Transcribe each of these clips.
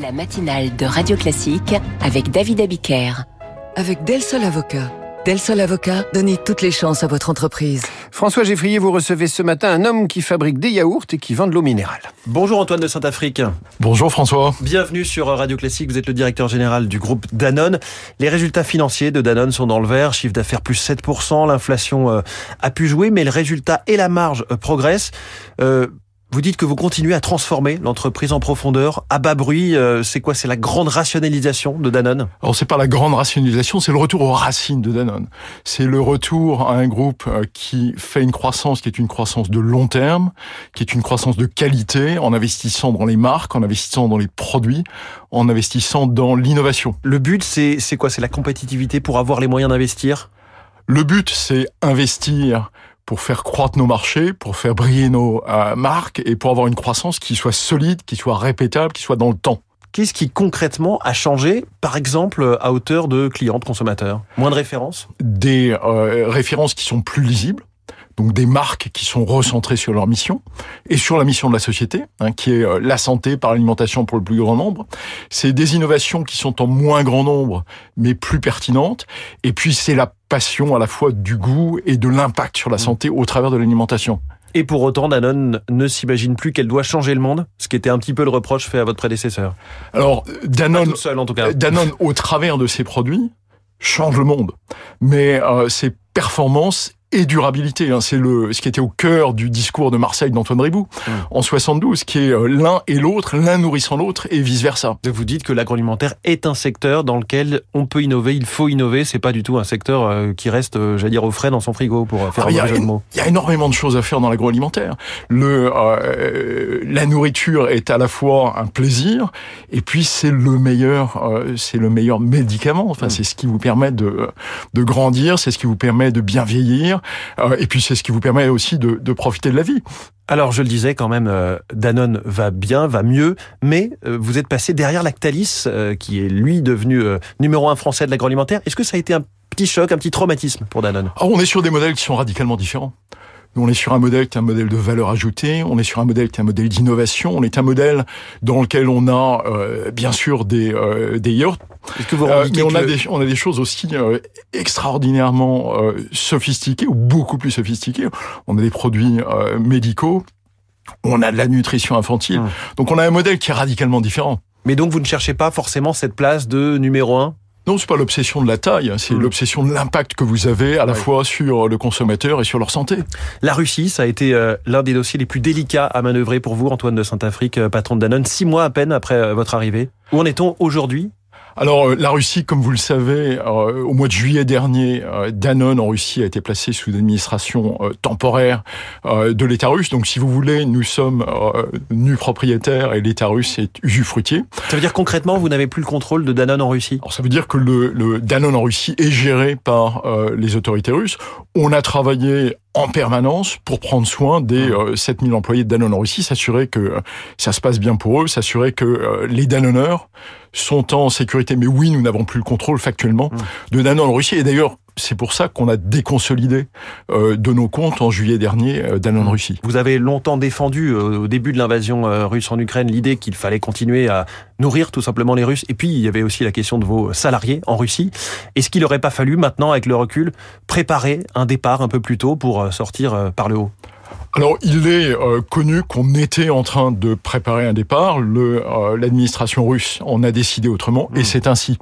La matinale de Radio Classique avec David Abiker. Avec Del Sol Avocat. Del Sol Avocat, donnez toutes les chances à votre entreprise. François Geffrier, vous recevez ce matin un homme qui fabrique des yaourts et qui vend de l'eau minérale. Bonjour Antoine de Saint-Afrique. Bonjour François. Bienvenue sur Radio Classique, vous êtes le directeur général du groupe Danone. Les résultats financiers de Danone sont dans le vert, chiffre d'affaires plus 7%, l'inflation euh, a pu jouer, mais le résultat et la marge euh, progressent. Euh, vous dites que vous continuez à transformer l'entreprise en profondeur, à bas bruit. Euh, c'est quoi? C'est la grande rationalisation de Danone? Alors c'est pas la grande rationalisation, c'est le retour aux racines de Danone. C'est le retour à un groupe euh, qui fait une croissance qui est une croissance de long terme, qui est une croissance de qualité, en investissant dans les marques, en investissant dans les produits, en investissant dans l'innovation. Le but, c'est c'est quoi? C'est la compétitivité pour avoir les moyens d'investir? Le but, c'est investir pour faire croître nos marchés, pour faire briller nos euh, marques et pour avoir une croissance qui soit solide, qui soit répétable, qui soit dans le temps. Qu'est-ce qui concrètement a changé, par exemple, à hauteur de clients, de consommateurs? Moins de références? Des euh, références qui sont plus lisibles, donc des marques qui sont recentrées sur leur mission et sur la mission de la société, hein, qui est euh, la santé par l'alimentation pour le plus grand nombre. C'est des innovations qui sont en moins grand nombre, mais plus pertinentes. Et puis c'est la passion à la fois du goût et de l'impact sur la Mmh. santé au travers de l'alimentation. Et pour autant, Danone ne s'imagine plus qu'elle doit changer le monde, ce qui était un petit peu le reproche fait à votre prédécesseur. Alors Pas Danone, seule en tout cas. Danone au travers de ses produits change le monde, mais euh, ses performances et durabilité, hein, c'est le ce qui était au cœur du discours de Marseille d'Antoine Ribou Mmh. en 72, qui est euh, l'un et l'autre, l'un nourrissant l'autre et vice versa. Vous dites que l'agroalimentaire est un secteur dans lequel on peut innover, il faut innover. C'est pas du tout un secteur euh, qui reste, euh, j'allais dire, au frais dans son frigo pour faire Alors, un jeu de mots. Il y a énormément de choses à faire dans l'agroalimentaire. Le, euh, la nourriture est à la fois un plaisir et puis c'est le meilleur, euh, c'est le meilleur médicament. Enfin, Mm. c'est ce qui vous permet de de grandir, c'est ce qui vous permet de bien vieillir, euh, et puis c'est ce qui vous permet aussi de, de profiter de la vie. Alors, je le disais quand même, euh, Danone va bien, va mieux, mais euh, vous êtes passé derrière Lactalis, qui est lui devenu numéro un français de l'agroalimentaire. Est-ce que ça a été un petit choc, un petit traumatisme pour Danone? Alors, on est sur des modèles qui sont radicalement différents. On est sur un modèle qui est un modèle de valeur ajoutée, on est sur un modèle qui est un modèle d'innovation, on est un modèle dans lequel on a euh, bien sûr des, euh, des Est-ce que vous Euh, mais on a, le- des, on a des choses aussi euh, extraordinairement sophistiquées ou beaucoup plus sophistiquées. On a des produits médicaux, on a de la nutrition infantile. Hum. Donc on a un modèle qui est radicalement différent. Mais donc, vous ne cherchez pas forcément cette place de numéro un? Non, c'est pas l'obsession de la taille, c'est Hum. l'obsession de l'impact que vous avez à la fois sur le consommateur et sur leur santé. La Russie, ça a été euh, l'un des dossiers les plus délicats à manœuvrer pour vous, Antoine de Saint-Afrique, euh, patron de Danone, six mois à peine après euh, votre arrivée. Où en est-on aujourd'hui Alors euh, la Russie, comme vous le savez, euh, au mois de juillet dernier, euh, Danone en Russie a été placé sous administration euh, temporaire de l'État russe. Donc si vous voulez, nous sommes nus propriétaires et l'État russe est usufruitier. Ça veut dire concrètement, vous n'avez plus le contrôle de Danone en Russie? Alors ça veut dire que le, le Danone en Russie est géré par les autorités russes. On a travaillé en permanence pour prendre soin des euh, 7000 employés de Danone en Russie, s'assurer que euh, ça se passe bien pour eux, s'assurer que euh, les Danoneurs sont en sécurité. Mais oui, nous n'avons plus le contrôle factuellement de Danone en Russie. Et d'ailleurs, c'est pour ça qu'on a déconsolidé euh, de nos comptes en juillet dernier euh, Danone Russie. Vous avez longtemps défendu euh, au début de l'invasion russe en Ukraine l'idée qu'il fallait continuer à nourrir tout simplement les Russes. Et puis il y avait aussi la question de vos salariés en Russie. Est-ce qu'il n'aurait pas fallu maintenant, avec le recul, préparer un départ un peu plus tôt pour sortir par le haut? Alors, il est euh, connu qu'on était en train de préparer un départ. Euh, L'administration russe en a décidé autrement, et Mm. c'est ainsi.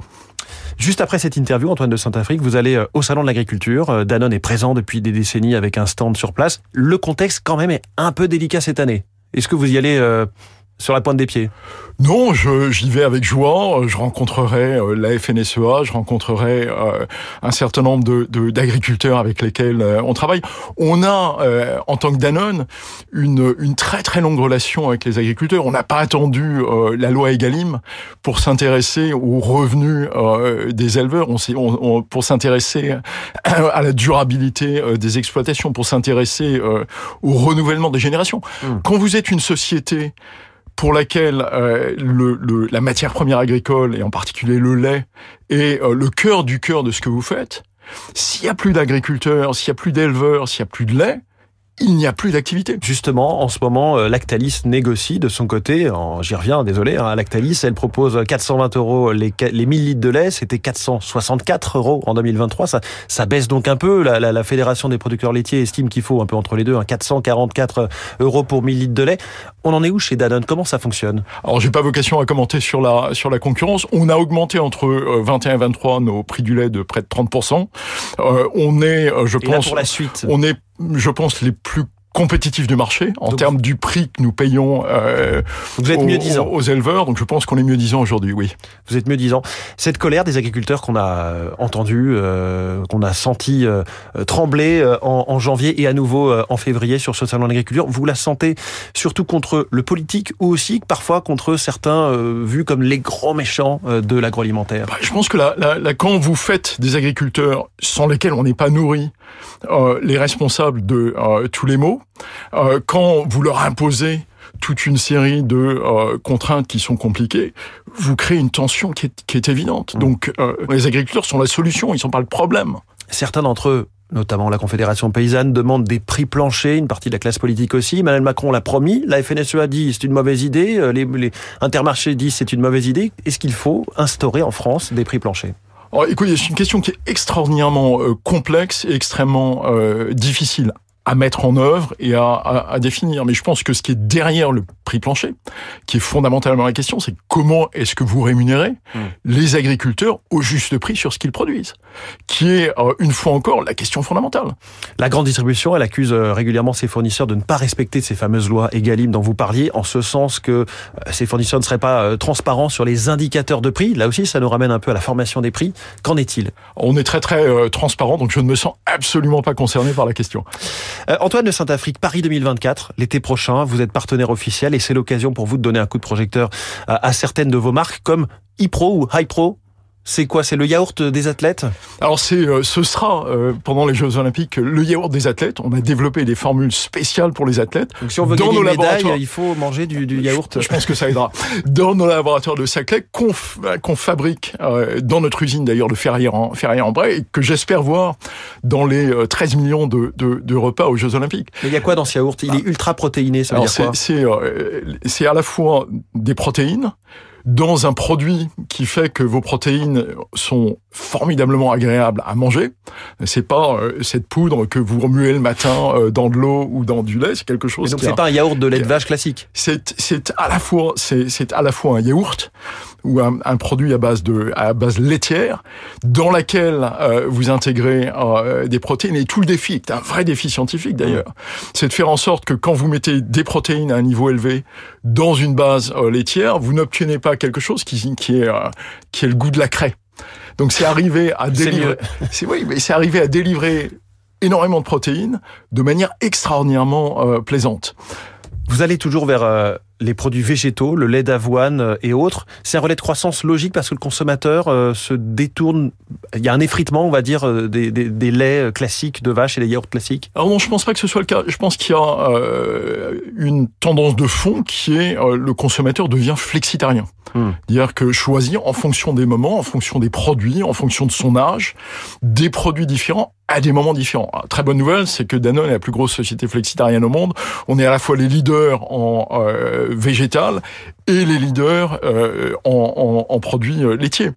Juste après cette interview, Antoine de Saint-Afrique, vous allez euh, au salon de l'agriculture. Euh, Danone est présent depuis des décennies avec un stand sur place. Le contexte quand même est un peu délicat cette année. Est-ce que vous y allez euh, sur la pointe des pieds? Non, je- j'y vais avec joie. Euh, Je rencontrerai euh, la FNSEA, je rencontrerai euh, un certain nombre de- de- d'agriculteurs avec lesquels euh, on travaille. On a, en tant que Danone, une, une très très longue relation avec les agriculteurs. On n'a pas attendu la loi Egalim pour s'intéresser aux revenus des éleveurs, on, s'est- on- on- pour s'intéresser à la durabilité des exploitations, pour s'intéresser au renouvellement des générations. Mm. Quand vous êtes une société pour laquelle euh, le, la matière première agricole, et en particulier le lait, est euh, le cœur du cœur de ce que vous faites, s'il y a plus d'agriculteurs, s'il y a plus d'éleveurs, s'il y a plus de lait, il n'y a plus d'activité. Justement, en ce moment, euh, Lactalis négocie de son côté, j'y reviens, désolé, hein, Lactalis, elle propose 420 euros les, les 1000 litres de lait, c'était 464 euros en 2023, ça, ça baisse donc un peu, la, la, la Fédération des producteurs laitiers estime qu'il faut un peu entre les deux, hein, 444 euros pour 1000 litres de lait. On en est où chez Danone? Comment ça fonctionne? Alors, j'ai pas vocation à commenter sur la, sur la concurrence. On a augmenté entre 21 euh, et 23 nos prix du lait de près de 30%. Euh, on est, je et pense... Là pour la suite On est je pense, les plus compétitif du marché en donc, termes du prix que nous payons euh, vous êtes aux, mieux disant. aux éleveurs. Donc je pense qu'on est mieux disant aujourd'hui, oui. Vous êtes mieux disant. Cette colère des agriculteurs qu'on a entendu, euh, qu'on a senti euh, trembler en, en, janvier et à nouveau euh, en février sur ce salon d'agriculture, vous la sentez surtout contre le politique ou aussi parfois contre certains euh, vus comme les grands méchants euh, de l'agroalimentaire? Bah, Je pense que là, là, là, quand vous faites des agriculteurs sans lesquels on n'est pas nourri, euh, les responsables de tous les maux, euh, quand vous leur imposez toute une série de euh, contraintes qui sont compliquées, vous créez une tension qui est, qui est évidente. Mmh. Donc euh, les agriculteurs sont la solution, ils sont pas le problème. Certains d'entre eux notamment la Confédération paysanne, demandent des prix planchers, une partie de la classe politique aussi. Emmanuel Macron l'a promis, la FNSEA dit c'est une mauvaise idée, les, les intermarchés disent c'est une mauvaise idée. Est-ce qu'il faut instaurer en France des prix planchers? Alors, écoutez, c'est une question qui est extraordinairement euh, complexe et extrêmement euh, difficile à mettre en œuvre et à, à, à, définir. Mais je pense que ce qui est derrière le prix plancher, qui est fondamentalement la question, c'est comment est-ce que vous rémunérez mmh. les agriculteurs au juste prix sur ce qu'ils produisent, qui est euh, une fois encore la question fondamentale. La grande distribution, elle accuse euh, régulièrement ses fournisseurs de ne pas respecter ces fameuses lois Egalim dont vous parliez, en ce sens que euh, ces fournisseurs ne seraient pas transparents sur les indicateurs de prix. Là aussi, ça nous ramène un peu à la formation des prix. Qu'en est-il? On est très très transparent, donc je ne me sens absolument pas concerné par la question. Euh, Antoine de Saint-Afrique, Paris 2024, l'été prochain, vous êtes partenaire officiel et c'est l'occasion pour vous de donner un coup de projecteur à, certaines de vos marques comme ePro ou HiPro c'est quoi C'est le yaourt des athlètes? Alors c'est, euh, ce sera euh, pendant les Jeux Olympiques le yaourt des athlètes. On a développé des formules spéciales pour les athlètes. Donc si on veut dans gagner nos une médaille, il faut manger du, du yaourt. Je, je, pense que ça aidera. Dans nos laboratoires de Saclay, qu'on, qu'on fabrique euh, dans notre usine d'ailleurs de Ferrières-en, Ferrières-en-Bray, et que j'espère voir dans les 13 millions de, de, de, repas aux Jeux Olympiques. Mais il y a quoi dans ce yaourt? Il est ultra protéiné, ça veut Alors dire quoi? c'est à la fois des protéines, dans un produit qui fait que vos protéines sont formidablement agréables à manger. C'est pas euh, cette poudre que vous remuez le matin euh, dans de l'eau ou dans du lait, c'est quelque chose. Et donc c'est pas un yaourt de lait de vache classique. C'est c'est à la fois c'est c'est à la fois un yaourt ou un, un, produit à base de à base laitière dans laquelle euh, vous intégrez des protéines et tout le défi, est un vrai défi scientifique d'ailleurs, c'est de faire en sorte que quand vous mettez des protéines à un niveau élevé dans une base laitière, vous n'obtenez pas quelque chose qui qui est qui est le goût de la craie. Donc c'est arrivé à délivrer. C'est oui, mais c'est arrivé à délivrer énormément de protéines de manière extraordinairement euh, plaisante. Vous allez toujours vers euh, les produits végétaux, le lait d'avoine euh, et autres. C'est un relais de croissance logique parce que le consommateur euh, se détourne. Il y a un effritement, on va dire, euh, des, des, des, laits classiques de vache et des yaourts classiques. Alors non, je pense pas que ce soit le cas. Je pense qu'il y a euh, une tendance de fond qui est euh, le consommateur devient flexitarien. Hmm. C'est-à-dire que choisir en fonction des moments, en fonction des produits, en fonction de son âge, des produits différents à des moments différents. Alors, très bonne nouvelle, c'est que Danone est la plus grosse société flexitarienne au monde. On est à la fois les leaders en euh, végétal et les leaders euh, en, en, en, produits laitiers.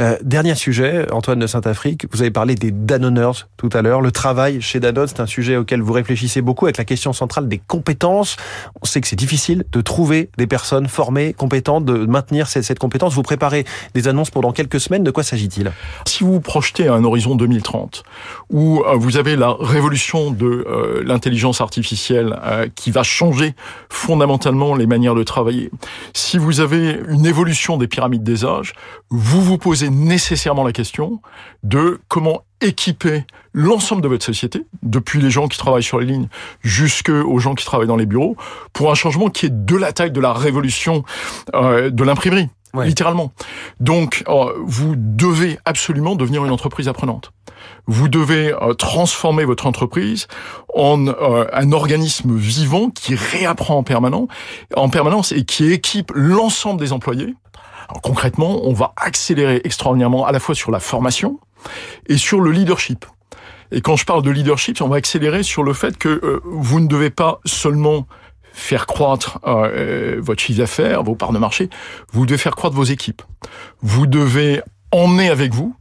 Euh, dernier sujet, Antoine de Saint-Afrique, vous avez parlé des Danoneurs tout à l'heure. Le travail chez Danone, c'est un sujet auquel vous réfléchissez beaucoup avec la question centrale des compétences. On sait que c'est difficile de trouver des personnes formées, compétentes, de maintenir cette, cette compétence. Vous préparez des annonces pendant quelques semaines. De quoi s'agit-il? Si vous projetez à un horizon 2030, où euh, vous avez la révolution de euh, l'intelligence artificielle euh, qui va changer fondamentalement les manières de travailler, si vous avez une évolution des pyramides des âges, vous vous posez nécessairement la question de comment équiper l'ensemble de votre société, depuis les gens qui travaillent sur les lignes jusqu'aux gens qui travaillent dans les bureaux, pour un changement qui est de la taille de la révolution euh, de l'imprimerie. Littéralement. Donc, euh, vous devez absolument devenir une entreprise apprenante. Vous devez euh, transformer votre entreprise en euh, un organisme vivant qui réapprend en permanence, en permanence et qui équipe l'ensemble des employés. Concrètement, on va accélérer extraordinairement à la fois sur la formation et sur le leadership. Et quand je parle de leadership, on va accélérer sur le fait que vous ne devez pas seulement faire croître euh, votre chiffre d'affaires, vos parts de marché, vous devez faire croître vos équipes. Vous devez emmener avec vous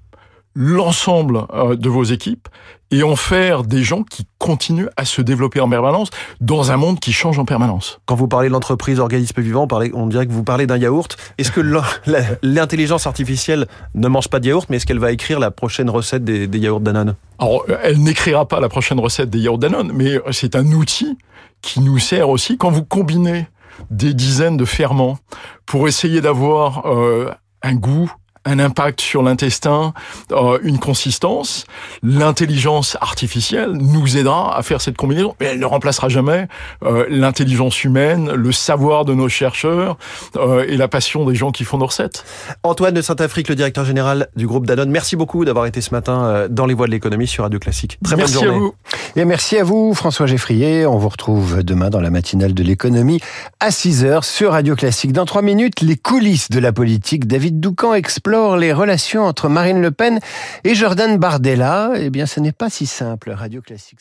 l'ensemble euh, de vos équipes et en faire des gens qui continuent à se développer en permanence dans un monde qui change en permanence. Quand vous parlez de l'entreprise organisme vivant, on dirait que vous parlez d'un yaourt. Est-ce que l'intelligence artificielle ne mange pas de yaourt, mais est-ce qu'elle va écrire la prochaine recette des, des yaourts Danone Alors, elle n'écrira pas la prochaine recette des yaourts Danone, mais c'est un outil qui nous sert aussi quand vous combinez des dizaines de ferments pour essayer d'avoir euh, un goût, un impact sur l'intestin, euh, une consistance. L'intelligence artificielle nous aidera à faire cette combinaison, mais elle ne remplacera jamais euh, l'intelligence humaine, le savoir de nos chercheurs euh, et la passion des gens qui font nos recettes. Antoine de Saint-Afrique, le directeur général du groupe Danone, merci beaucoup d'avoir été ce matin dans les voies de l'économie sur Radio Classique. Très merci bonne journée. À vous. Et merci à vous, François Geffrier. On vous retrouve demain dans la matinale de l'économie à 6h sur Radio Classique. Dans trois minutes, les coulisses de la politique. David Doucan explore les relations entre Marine Le Pen et Jordan Bardella. Eh bien, ce n'est pas si simple. Radio Classique,